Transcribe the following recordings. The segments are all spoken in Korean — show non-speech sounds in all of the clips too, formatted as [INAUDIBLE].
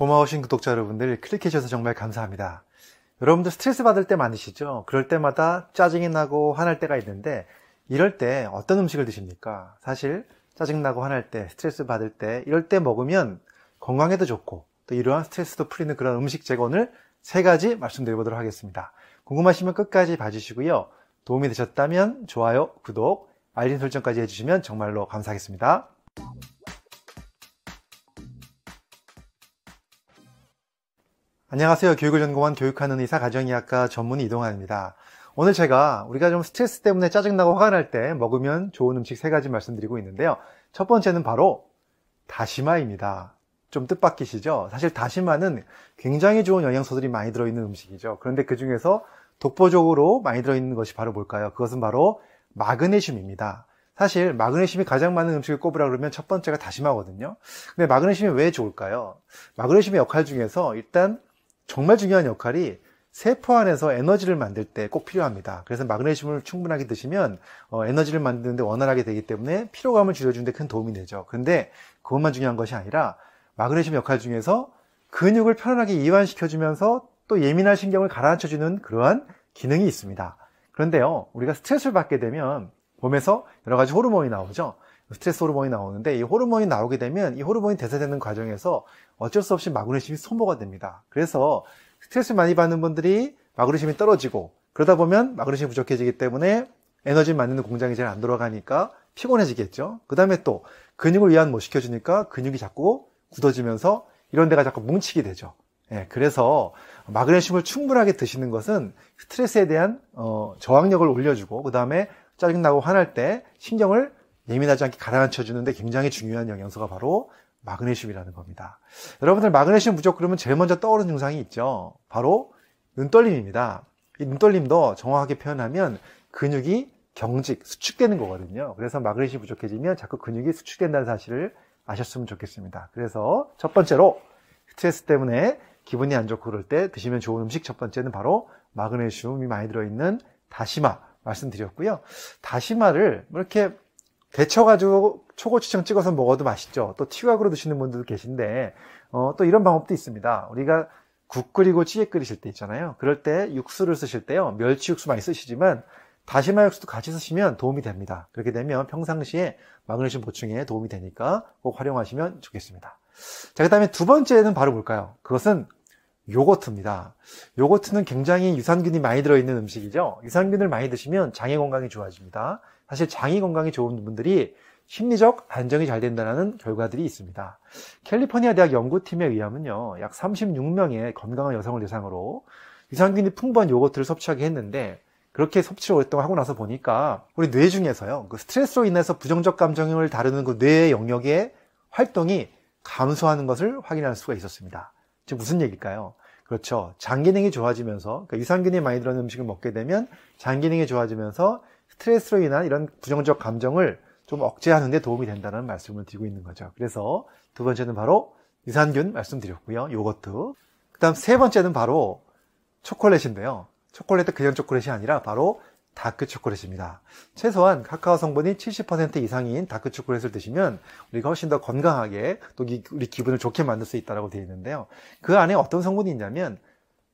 고마우신 구독자 여러분들 클릭해주셔서 정말 감사합니다. 여러분들 스트레스 받을 때 많으시죠? 그럴 때마다 짜증이 나고 화날 때가 있는데 이럴 때 어떤 음식을 드십니까? 사실 짜증나고 화날 때, 스트레스 받을 때 이럴 때 먹으면 건강에도 좋고 또 이러한 스트레스도 풀리는 그런 음식 제공을 세 가지 말씀드려보도록 하겠습니다. 궁금하시면 끝까지 봐주시고요. 도움이 되셨다면 좋아요, 구독, 알림 설정까지 해주시면 정말로 감사하겠습니다. 안녕하세요. 교육을 전공한 교육하는 의사 가정의학과 전문 이동환입니다. 오늘 제가 우리가 좀 스트레스 때문에 짜증나고 화가 날 때 먹으면 좋은 음식 세 가지 말씀드리고 있는데요. 첫 번째는 바로 다시마입니다. 좀 뜻밖이시죠? 사실 다시마는 굉장히 좋은 영양소들이 많이 들어있는 음식이죠. 그런데 그 중에서 독보적으로 많이 들어있는 것이 바로 뭘까요? 그것은 바로 마그네슘입니다. 사실 마그네슘이 가장 많은 음식을 꼽으라 그러면 첫 번째가 다시마거든요. 근데 마그네슘이 왜 좋을까요? 마그네슘의 역할 중에서 일단 정말 중요한 역할이 세포 안에서 에너지를 만들 때 꼭 필요합니다. 그래서 마그네슘을 충분하게 드시면 어, 에너지를 만드는데 원활하게 되기 때문에 피로감을 줄여주는데 큰 도움이 되죠. 근데 그것만 중요한 것이 아니라 마그네슘 역할 중에서 근육을 편안하게 이완시켜주면서 또 예민한 신경을 가라앉혀주는 그러한 기능이 있습니다. 그런데요, 우리가 스트레스를 받게 되면 몸에서 여러 가지 호르몬이 나오죠. 스트레스 호르몬이 나오는데 이 호르몬이 나오게 되면 이 호르몬이 대사되는 과정에서 어쩔 수 없이 마그네슘이 소모가 됩니다. 그래서 스트레스 많이 받는 분들이 마그네슘이 떨어지고 그러다 보면 마그네슘이 부족해지기 때문에 에너지 만드는 공장이 잘 안 돌아가니까 피곤해지겠죠. 그 다음에 또 근육을 이완 못 시켜주니까 근육이 자꾸 굳어지면서 이런 데가 자꾸 뭉치게 되죠. 예, 그래서 마그네슘을 충분하게 드시는 것은 스트레스에 대한 어, 저항력을 올려주고 그 다음에 짜증나고 화날 때 신경을 예민하지 않게 가라앉혀 주는데 굉장히 중요한 영양소가 바로 마그네슘이라는 겁니다. 여러분들 마그네슘 부족 그러면 제일 먼저 떠오르는 증상이 있죠. 바로 눈떨림입니다. 이 눈떨림도 정확하게 표현하면 근육이 경직, 수축되는 거거든요. 그래서 마그네슘 부족해지면 자꾸 근육이 수축된다는 사실을 아셨으면 좋겠습니다. 그래서 첫 번째로 스트레스 때문에 기분이 안 좋고 그럴 때 드시면 좋은 음식 첫 번째는 바로 마그네슘이 많이 들어있는 다시마 말씀드렸고요. 다시마를 뭐 이렇게 데쳐가지고 초고추장 찍어서 먹어도 맛있죠. 또 튀각으로 드시는 분들도 계신데 어, 또 이런 방법도 있습니다. 우리가 국 끓이고 찌개 끓이실 때 있잖아요. 그럴 때 육수를 쓰실 때요. 멸치 육수 많이 쓰시지만 다시마 육수도 같이 쓰시면 도움이 됩니다. 그렇게 되면 평상시에 마그네슘 보충에 도움이 되니까 꼭 활용하시면 좋겠습니다. 자, 그 다음에 두 번째는 바로 뭘까요? 그것은 요거트입니다. 요거트는 굉장히 유산균이 많이 들어있는 음식이죠. 유산균을 많이 드시면 장의 건강이 좋아집니다. 사실 장의 건강이 좋은 분들이 심리적 안정이 잘 된다는 결과들이 있습니다. 캘리포니아 대학 연구팀에 의하면요. 약 36명의 건강한 여성을 대상으로 유산균이 풍부한 요거트를 섭취하게 했는데 그렇게 섭취를 오랫동안 하고 나서 보니까 우리 뇌 중에서요. 그 스트레스로 인해서 부정적 감정을 다루는 그 뇌의 영역의 활동이 감소하는 것을 확인할 수가 있었습니다. 지금 무슨 얘기일까요? 그렇죠. 장 기능이 좋아지면서 그러니까 유산균이 많이 들어있는 음식을 먹게 되면 장 기능이 좋아지면서 스트레스로 인한 이런 부정적 감정을 좀 억제하는 데 도움이 된다는 말씀을 드리고 있는 거죠. 그래서 두 번째는 바로 유산균 말씀드렸고요. 요거트. 그 다음 세 번째는 바로 초콜릿인데요. 초콜릿도 그냥 초콜릿이 아니라 바로 다크 초콜릿입니다. 최소한 카카오 성분이 70% 이상인 다크 초콜릿을 드시면 우리가 훨씬 더 건강하게 또 우리 기분을 좋게 만들 수 있다고 되어 있는데요. 그 안에 어떤 성분이 있냐면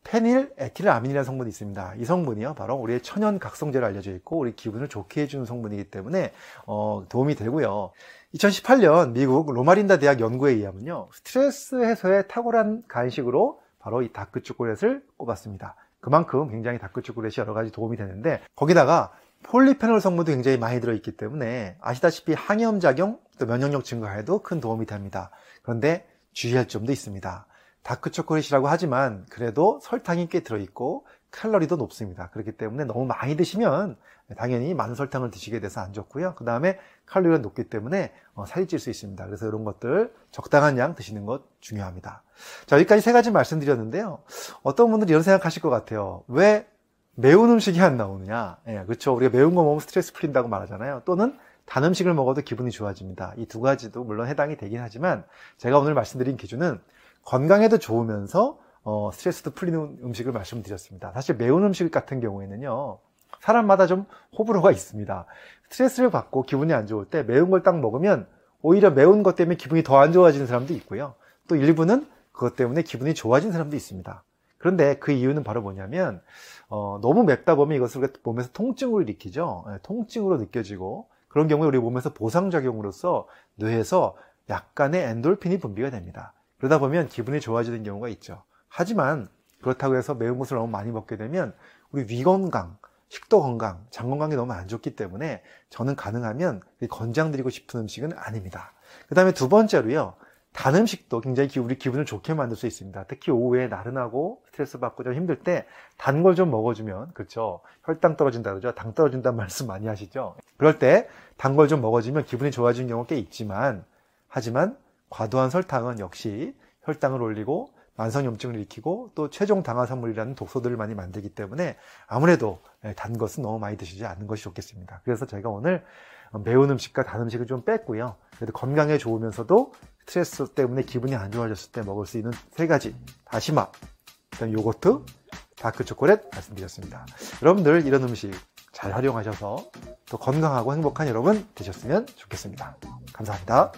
페닐 에틸아민이라는 성분이 있습니다. 이 성분이요, 바로 우리의 천연 각성제로 알려져 있고 우리 기분을 좋게 해주는 성분이기 때문에 어, 도움이 되고요. 2018년 미국 로마린다 대학 연구에 의하면요, 스트레스 해소에 탁월한 간식으로 바로 이 다크 초콜릿을 꼽았습니다. 그만큼 굉장히 다크 초콜릿이 여러 가지 도움이 되는데 거기다가 폴리페놀 성분도 굉장히 많이 들어있기 때문에 아시다시피 항염 작용 또 면역력 증가에도 큰 도움이 됩니다. 그런데 주의할 점도 있습니다. 다크 초콜릿이라고 하지만 그래도 설탕이 꽤 들어있고 칼로리도 높습니다. 그렇기 때문에 너무 많이 드시면 당연히 많은 설탕을 드시게 돼서 안 좋고요. 그 다음에 칼로리가 높기 때문에 어, 살이 찔 수 있습니다. 그래서 이런 것들 적당한 양 드시는 것 중요합니다. 자, 여기까지 세 가지 말씀드렸는데요. 어떤 분들이 이런 생각하실 것 같아요. 왜 매운 음식이 안 나오느냐? 예, 그렇죠. 우리가 매운 거 먹으면 스트레스 풀린다고 말하잖아요. 또는 단 음식을 먹어도 기분이 좋아집니다. 이 두 가지도 물론 해당이 되긴 하지만 제가 오늘 말씀드린 기준은 건강에도 좋으면서 어, 스트레스도 풀리는 음식을 말씀드렸습니다. 사실 매운 음식 같은 경우에는요, 사람마다 좀 호불호가 있습니다. 스트레스를 받고 기분이 안 좋을 때 매운 걸 딱 먹으면 오히려 매운 것 때문에 기분이 더 안 좋아지는 사람도 있고요. 또 일부는 그것 때문에 기분이 좋아진 사람도 있습니다. 그런데 그 이유는 바로 뭐냐면 어, 너무 맵다 보면 이것을 몸에서 통증을 일으키죠. 예, 통증으로 느껴지고 그런 경우에 우리 몸에서 보상작용으로서 뇌에서 약간의 엔돌핀이 분비가 됩니다. 그러다 보면 기분이 좋아지는 경우가 있죠. 하지만 그렇다고 해서 매운 것을 너무 많이 먹게 되면 우리 위 건강, 식도 건강, 장 건강이 너무 안 좋기 때문에 저는 가능하면 권장드리고 싶은 음식은 아닙니다. 그 다음에 두 번째로요. 단 음식도 굉장히 우리 기분을 좋게 만들 수 있습니다. 특히 오후에 나른하고 스트레스 받고 좀 힘들 때 단 걸 좀 먹어주면 그렇죠. 혈당 떨어진다 그러죠. 당 떨어진다는 [LAUGHS] 말씀 많이 하시죠. 그럴 때 단 걸 좀 먹어주면 기분이 좋아지는 경우가 꽤 있지만 하지만 과도한 설탕은 역시 혈당을 올리고 만성염증을 일으키고 또 최종 당화산물이라는 독소들을 많이 만들기 때문에 아무래도 예, 단 것은 너무 많이 드시지 않는 것이 좋겠습니다. 그래서 제가 오늘 매운 음식과 단 음식을 좀 뺐고요. 그래도 건강에 좋으면서도 스트레스 때문에 기분이 안 좋아졌을 때 먹을 수 있는 세 가지 다시마, 그다음 요거트, 다크 초콜릿 말씀드렸습니다. 여러분들 이런 음식 잘 활용하셔서 또 건강하고 행복한 여러분 되셨으면 좋겠습니다. 감사합니다.